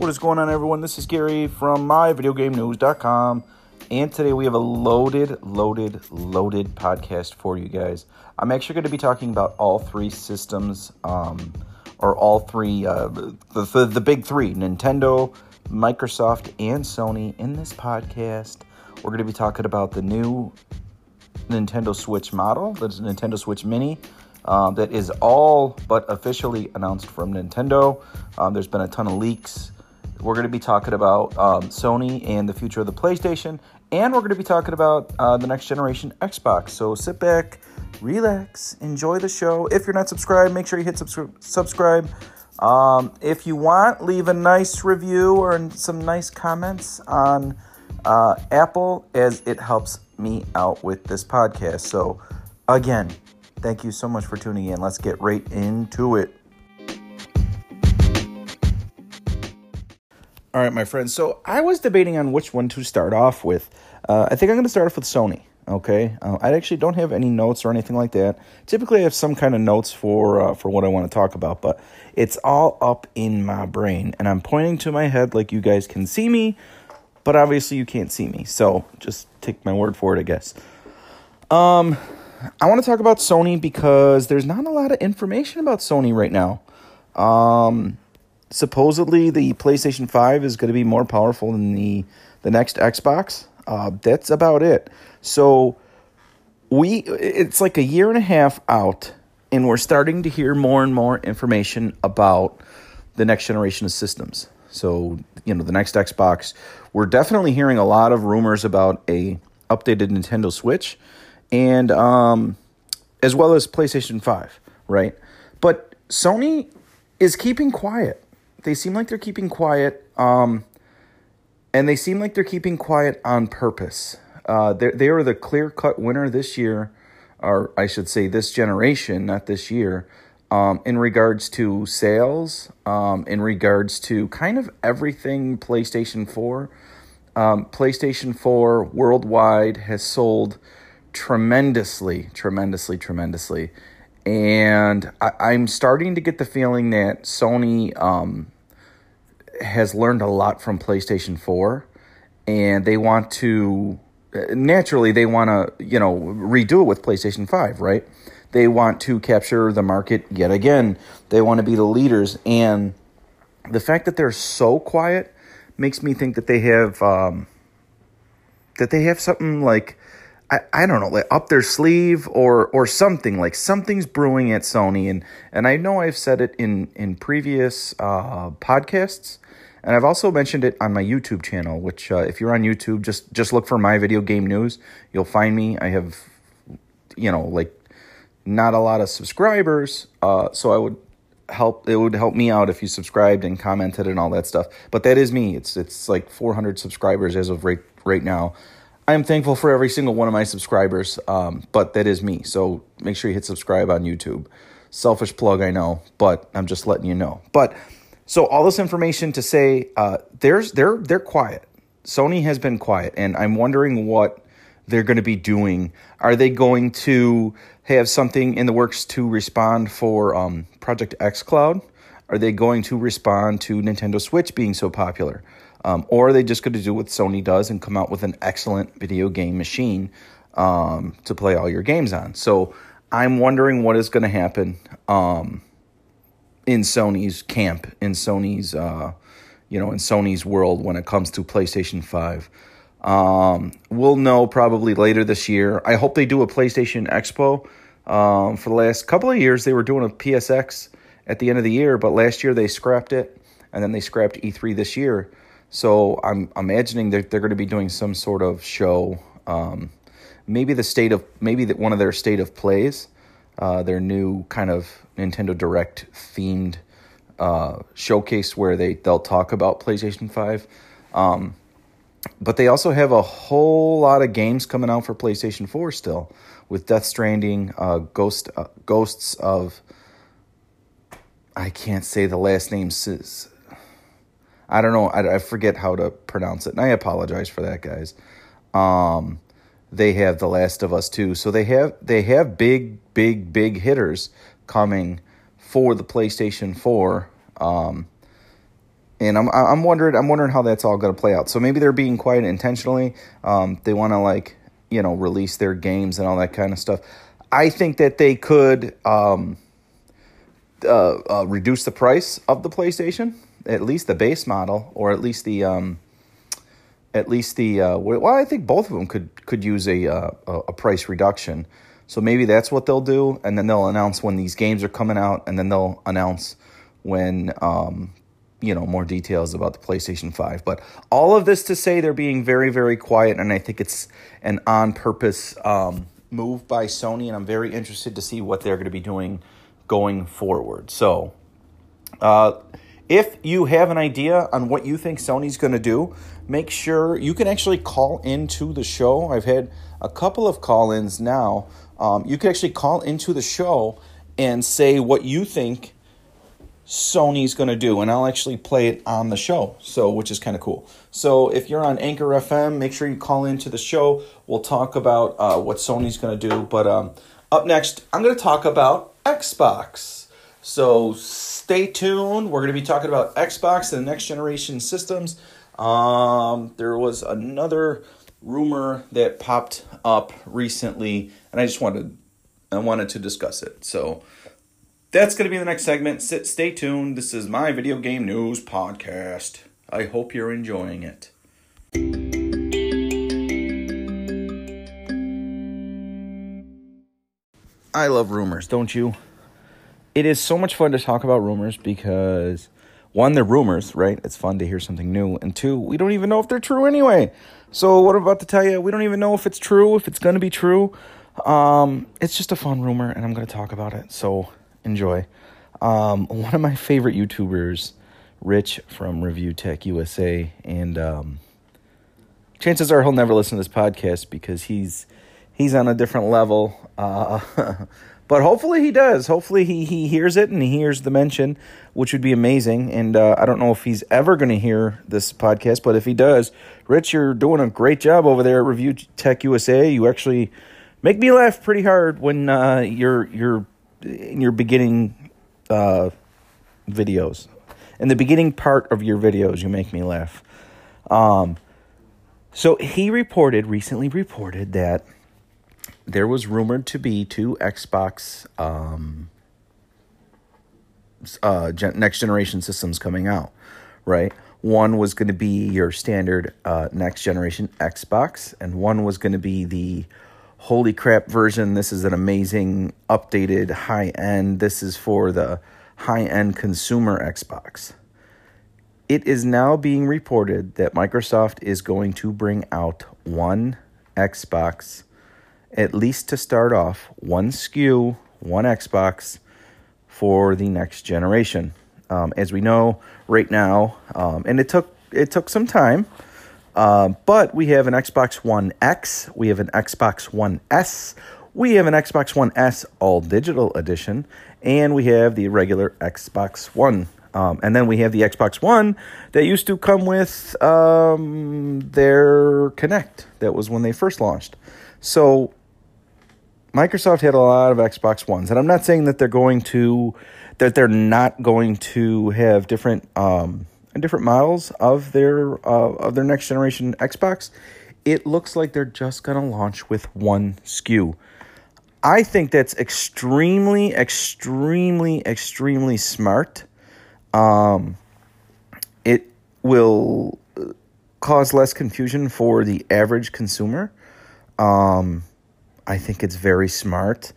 What is going on, everyone? This is Gary from myvideogamenews.com, and today we have a loaded, loaded, loaded podcast for you guys. I'm actually going to be talking about all three systems, um, or all three, uh, the, the, the big three Nintendo, Microsoft, and Sony in this podcast. We're going to be talking about the new Nintendo Switch model, the Nintendo Switch Mini, um, that is all but officially announced from Nintendo. Um, there's been a ton of leaks. We're going to be talking about um, Sony and the future of the PlayStation, and we're going to be talking about uh, the next generation Xbox. So sit back, relax, enjoy the show. If you're not subscribed, make sure you hit subs- subscribe. Um, if you want, leave a nice review or some nice comments on uh, Apple, as it helps me out with this podcast. So, again, Thank you so much for tuning in. Let's get right into it. All right, my friends. So I was debating on which one to start off with. Uh, I think I'm going to start off with Sony. Okay, uh, I actually don't have any notes or anything like that. Typically, I have some kind of notes for uh, for what I want to talk about, but it's all up in my brain, and I'm pointing to my head like you guys can see me, but obviously you can't see me. So just take my word for it, I guess. Um, I want to talk about Sony because there's not a lot of information about Sony right now. Um, supposedly, the PlayStation 5 is going to be more powerful than the, the next Xbox. Uh, that's about it. So, we it's like a year and a half out, and we're starting to hear more and more information about the next generation of systems. So, you know, the next Xbox. We're definitely hearing a lot of rumors about a updated Nintendo Switch and um, as well as PlayStation 5, right? But Sony is keeping quiet. They seem like they're keeping quiet, um, and they seem like they're keeping quiet on purpose. Uh, they are the clear cut winner this year, or I should say this generation, not this year, um, in regards to sales, um, in regards to kind of everything PlayStation 4. Um, PlayStation 4 worldwide has sold tremendously, tremendously, tremendously. And I, am starting to get the feeling that Sony um, has learned a lot from PlayStation 4 and they want to naturally they want to you know redo it with PlayStation 5 right? They want to capture the market yet again. They want to be the leaders. And the fact that they're so quiet makes me think that they have um, that they have something like I, I don't know, like up their sleeve or or something like something's brewing at Sony, and and I know I've said it in in previous uh, podcasts, and I've also mentioned it on my YouTube channel. Which, uh, if you're on YouTube, just just look for my video game news. You'll find me. I have, you know, like not a lot of subscribers, uh, so I would help. It would help me out if you subscribed and commented and all that stuff. But that is me. It's it's like 400 subscribers as of right right now. I am thankful for every single one of my subscribers, um, but that is me. So make sure you hit subscribe on YouTube. Selfish plug, I know, but I'm just letting you know. But so all this information to say, uh, there's they're they're quiet. Sony has been quiet, and I'm wondering what they're going to be doing. Are they going to have something in the works to respond for um, Project xCloud? Are they going to respond to Nintendo Switch being so popular? Um, or are they just going to do what Sony does and come out with an excellent video game machine um, to play all your games on? So I'm wondering what is going to happen um, in Sony's camp, in Sony's, uh, you know, in Sony's world when it comes to PlayStation 5. Um, we'll know probably later this year. I hope they do a PlayStation Expo. Um, for the last couple of years, they were doing a PSX at the end of the year, but last year they scrapped it, and then they scrapped E3 this year. So I'm imagining that they're going to be doing some sort of show, um, maybe the state of maybe that one of their state of plays, uh, their new kind of Nintendo Direct themed uh, showcase where they they'll talk about PlayStation Five. Um, but they also have a whole lot of games coming out for PlayStation 4 still, with Death Stranding, uh, Ghost, uh, Ghosts of. I can't say the last name. I don't know. I, I forget how to pronounce it, and I apologize for that, guys. Um, they have The Last of Us 2, so they have they have big, big, big hitters coming for the PlayStation Four. Um, and I'm I'm wondering I'm wondering how that's all going to play out. So maybe they're being quiet intentionally. Um, they want to like you know release their games and all that kind of stuff. I think that they could um, uh, uh, reduce the price of the PlayStation, at least the base model, or at least the um, at least the uh, well, I think both of them could could use a uh, a price reduction. So maybe that's what they'll do, and then they'll announce when these games are coming out, and then they'll announce when um, you know more details about the PlayStation 5. But all of this to say they're being very very quiet and I think it's an on purpose um, move by Sony and I'm very interested to see what they're going to be doing going forward. So uh, if you have an idea on what you think Sony's going to do, make sure you can actually call into the show. I've had a couple of call ins now. Um, you can actually call into the show and say what you think Sony's going to do, and I'll actually play it on the show, so which is kind of cool. So if you're on Anchor FM, make sure you call into the show. We'll talk about uh, what Sony's going to do. But um, up next, I'm going to talk about Xbox. So stay tuned. We're going to be talking about Xbox and next generation systems. Um, there was another rumor that popped up recently, and I just wanted I wanted to discuss it. So that's going to be the next segment. Sit, stay tuned. This is my video game news podcast. I hope you're enjoying it. I love rumors, don't you? It is so much fun to talk about rumors because one, they're rumors, right? It's fun to hear something new. And two, we don't even know if they're true anyway. So, what I'm about to tell you, we don't even know if it's true, if it's going to be true. Um, it's just a fun rumor, and I'm going to talk about it. So, enjoy. Um, one of my favorite YouTubers, Rich from Review Tech USA, and um, chances are he'll never listen to this podcast because he's he's on a different level. Uh, but hopefully he does. Hopefully he he hears it and he hears the mention, which would be amazing. And uh, I don't know if he's ever going to hear this podcast, but if he does, Rich, you're doing a great job over there at Review Tech USA. You actually make me laugh pretty hard when uh, you're you're in your beginning uh, videos. In the beginning part of your videos, you make me laugh. Um, so he reported, recently reported, that there was rumored to be two Xbox um, uh, gen- next generation systems coming out, right? One was going to be your standard uh, next generation Xbox, and one was going to be the holy crap version. This is an amazing, updated, high end. This is for the high end consumer Xbox. It is now being reported that Microsoft is going to bring out one Xbox, at least to start off, one SKU, one Xbox for the next generation. Um, as we know right now, um, and it took it took some time uh, but we have an Xbox One X, we have an Xbox One S, we have an Xbox One S All Digital Edition, and we have the regular Xbox One. Um, and then we have the Xbox One that used to come with um, their Kinect. That was when they first launched. So Microsoft had a lot of Xbox Ones, and I'm not saying that they're going to that they're not going to have different um, different models of their uh, of their next generation Xbox, it looks like they're just going to launch with one SKU. I think that's extremely, extremely, extremely smart. Um, it will cause less confusion for the average consumer. Um, I think it's very smart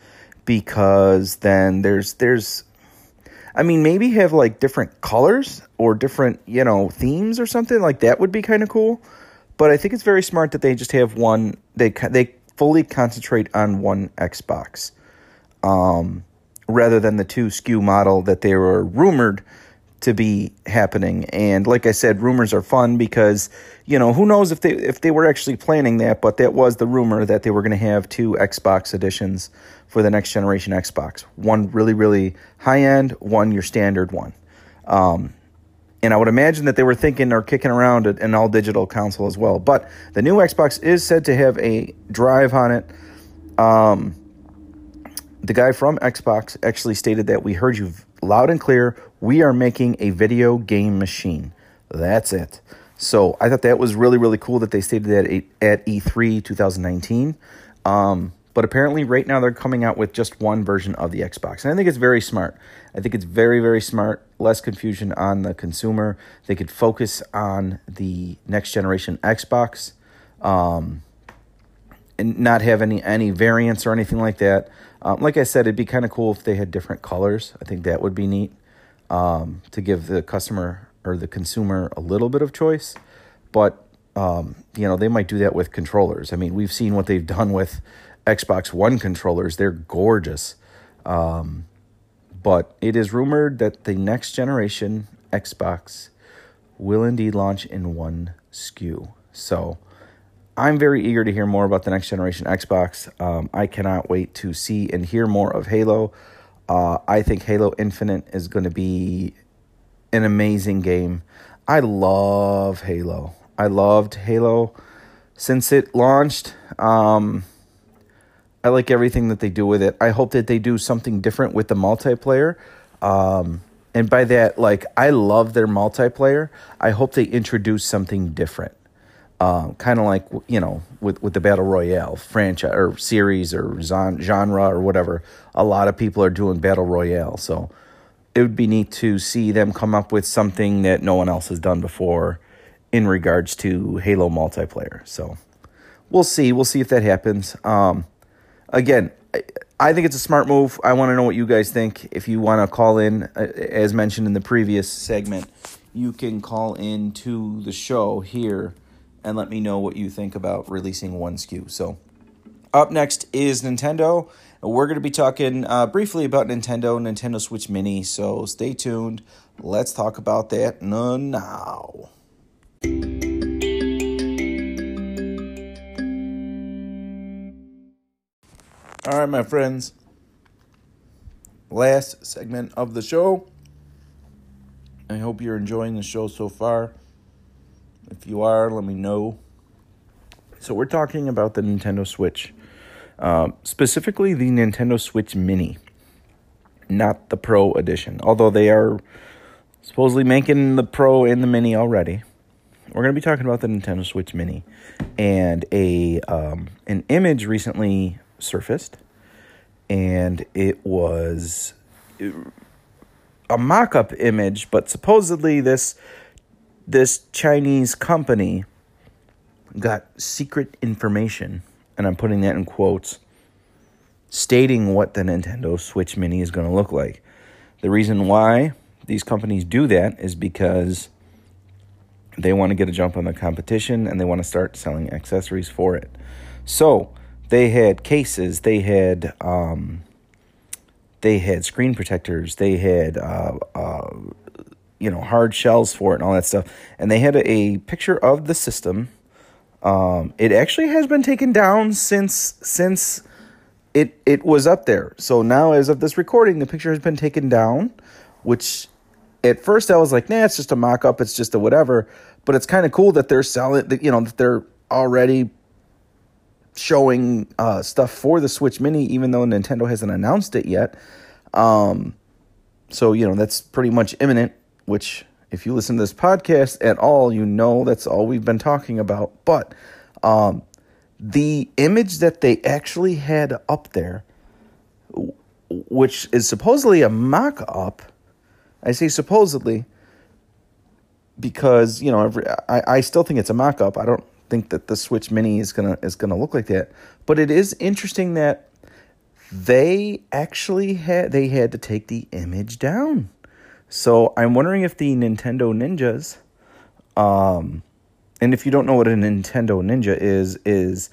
because then there's there's I mean, maybe have like different colors or different, you know, themes or something like that would be kind of cool. But I think it's very smart that they just have one. They they fully concentrate on one Xbox, um, rather than the two SKU model that they were rumored to be happening. And like I said, rumors are fun because you know who knows if they if they were actually planning that, but that was the rumor that they were going to have two Xbox editions for the next generation Xbox. One really really high end, one your standard one. Um, and I would imagine that they were thinking or kicking around an all digital console as well. But the new Xbox is said to have a drive on it. Um, the guy from Xbox actually stated that we heard you loud and clear. We are making a video game machine. That's it. So I thought that was really, really cool that they stated that at E3 2019. Um, but apparently, right now, they're coming out with just one version of the Xbox. And I think it's very smart. I think it's very, very smart. Less confusion on the consumer. They could focus on the next generation Xbox um, and not have any, any variants or anything like that. Um, like I said, it'd be kind of cool if they had different colors. I think that would be neat um, to give the customer or the consumer a little bit of choice. But um, you know, they might do that with controllers. I mean, we've seen what they've done with Xbox One controllers. They're gorgeous. Um, but it is rumored that the next generation Xbox will indeed launch in one SKU. So I'm very eager to hear more about the next generation Xbox. Um, I cannot wait to see and hear more of Halo. Uh, I think Halo Infinite is going to be an amazing game. I love Halo. I loved Halo since it launched. Um, I like everything that they do with it. I hope that they do something different with the multiplayer. Um, and by that, like, I love their multiplayer. I hope they introduce something different. Um, kind of like you know with with the battle royale franchise or series or genre or whatever. A lot of people are doing battle royale, so it would be neat to see them come up with something that no one else has done before in regards to Halo multiplayer. So we'll see. We'll see if that happens. Um, again, I, I think it's a smart move. I want to know what you guys think. If you want to call in, uh, as mentioned in the previous segment, you can call in to the show here and let me know what you think about releasing one SKU. So, up next is Nintendo. We're going to be talking uh, briefly about Nintendo, Nintendo Switch Mini. So, stay tuned. Let's talk about that now. All right, my friends. Last segment of the show. I hope you're enjoying the show so far. If you are, let me know. So, we're talking about the Nintendo Switch, uh, specifically the Nintendo Switch Mini, not the Pro Edition, although they are supposedly making the Pro and the Mini already. We're going to be talking about the Nintendo Switch Mini, and a um, an image recently surfaced, and it was a mock-up image, but supposedly this this Chinese company got secret information, and I'm putting that in quotes, stating what the Nintendo Switch Mini is going to look like. The reason why these companies do that is because they want to get a jump on the competition and they want to start selling accessories for it. So they had cases, they had um, they had screen protectors, they had uh, uh, you know hard shells for it and all that stuff. And they had a, a picture of the system. Um, it actually has been taken down since since it it was up there. So now, as of this recording, the picture has been taken down. Which at first I was like, nah, it's just a mock up. It's just a whatever. But it's kind of cool that they're selling. That you know that they're already showing uh, stuff for the Switch Mini, even though Nintendo hasn't announced it yet. Um, so you know that's pretty much imminent which if you listen to this podcast at all, you know that's all we've been talking about. But um, the image that they actually had up there, which is supposedly a mock up, I say supposedly because you know every, I, I still think it's a mock up. I don't think that the Switch Mini is gonna is gonna look like that. But it is interesting that they actually had they had to take the image down. So I'm wondering if the Nintendo Ninjas, um, and if you don't know what a Nintendo Ninja is, is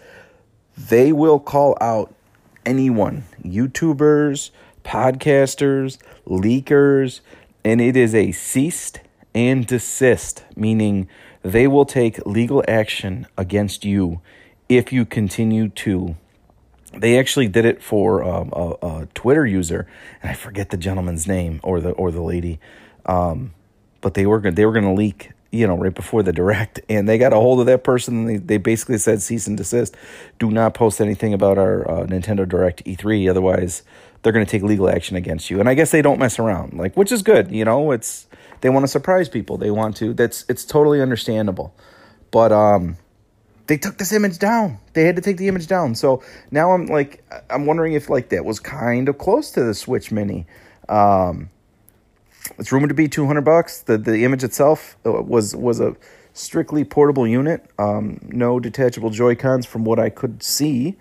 they will call out anyone, YouTubers, podcasters, leakers, and it is a ceased and desist, meaning they will take legal action against you if you continue to they actually did it for um, a, a, Twitter user, and I forget the gentleman's name or the or the lady, um, but they were they were going to leak, you know, right before the direct, and they got a hold of that person. They they basically said cease and desist, do not post anything about our uh, Nintendo Direct E3, otherwise they're going to take legal action against you. And I guess they don't mess around, like which is good, you know. It's they want to surprise people. They want to. That's it's totally understandable. But um, they took this image down. They had to take the image down. So now I'm like, I'm wondering if like that was kind of close to the Switch Mini. Um, it's rumored to be 200 bucks. The the image itself uh, was was a strictly portable unit. Um, no detachable Joy Cons from what I could see.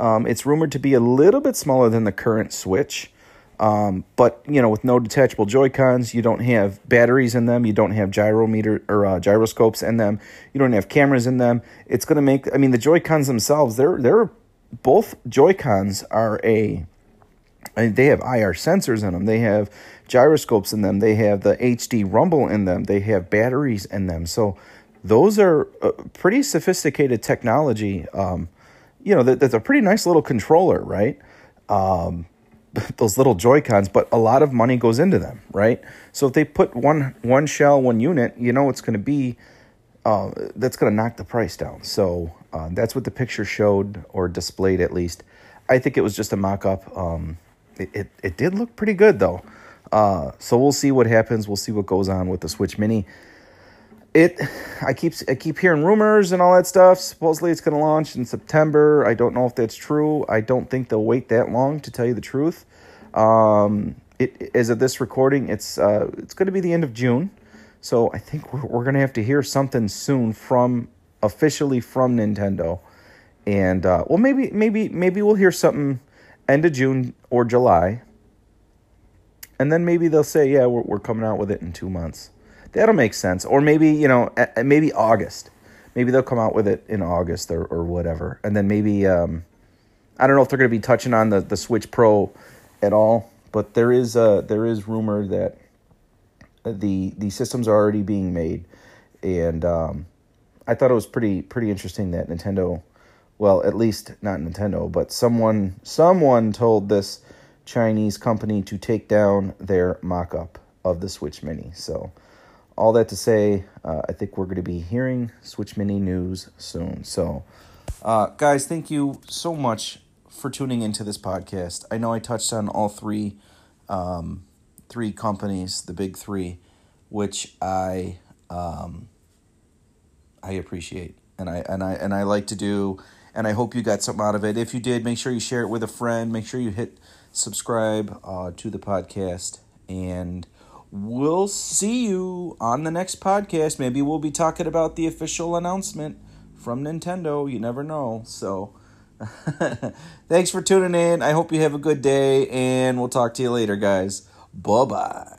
Um, it's rumored to be a little bit smaller than the current Switch. Um, but you know, with no detachable Joy Cons, you don't have batteries in them. You don't have gyrometer or uh, gyroscopes in them. You don't have cameras in them. It's going to make. I mean, the Joy Cons themselves, they're they're both Joy Cons are a. I mean, they have IR sensors in them. They have gyroscopes in them. They have the HD rumble in them. They have batteries in them. So those are uh, pretty sophisticated technology. Um, you know, that, that's a pretty nice little controller, right? Um, those little Joy Cons, but a lot of money goes into them, right? So if they put one one shell, one unit, you know it's going to be uh, that's going to knock the price down. So uh, that's what the picture showed or displayed at least. I think it was just a mock up. Um, it, it, it did look pretty good though. Uh, so we'll see what happens. We'll see what goes on with the Switch Mini. It, I keep I keep hearing rumors and all that stuff. Supposedly it's going to launch in September. I don't know if that's true. I don't think they'll wait that long to tell you the truth. Um, it as of this recording, it's uh, it's going to be the end of June, so I think we're, we're going to have to hear something soon from officially from Nintendo, and uh, well maybe maybe maybe we'll hear something end of June or July, and then maybe they'll say yeah we're we're coming out with it in two months. That'll make sense, or maybe you know maybe August. Maybe they'll come out with it in August or, or whatever, and then maybe um, I don't know if they're going to be touching on the, the Switch Pro at all, but there is a, there is rumor that the the systems are already being made, and um, I thought it was pretty pretty interesting that Nintendo, well at least not Nintendo, but someone someone told this Chinese company to take down their mock-up of the Switch Mini. So all that to say, uh, I think we're going to be hearing Switch Mini news soon. So, uh, guys, thank you so much for tuning into this podcast. I know I touched on all three, um, three companies, the big three, which I um, I appreciate and I and I and I like to do, and I hope you got something out of it. If you did, make sure you share it with a friend. Make sure you hit subscribe uh, to the podcast, and we'll see you on the next podcast. Maybe we'll be talking about the official announcement from Nintendo. You never know. So. Thanks for tuning in. I hope you have a good day, and we'll talk to you later, guys. Bye bye.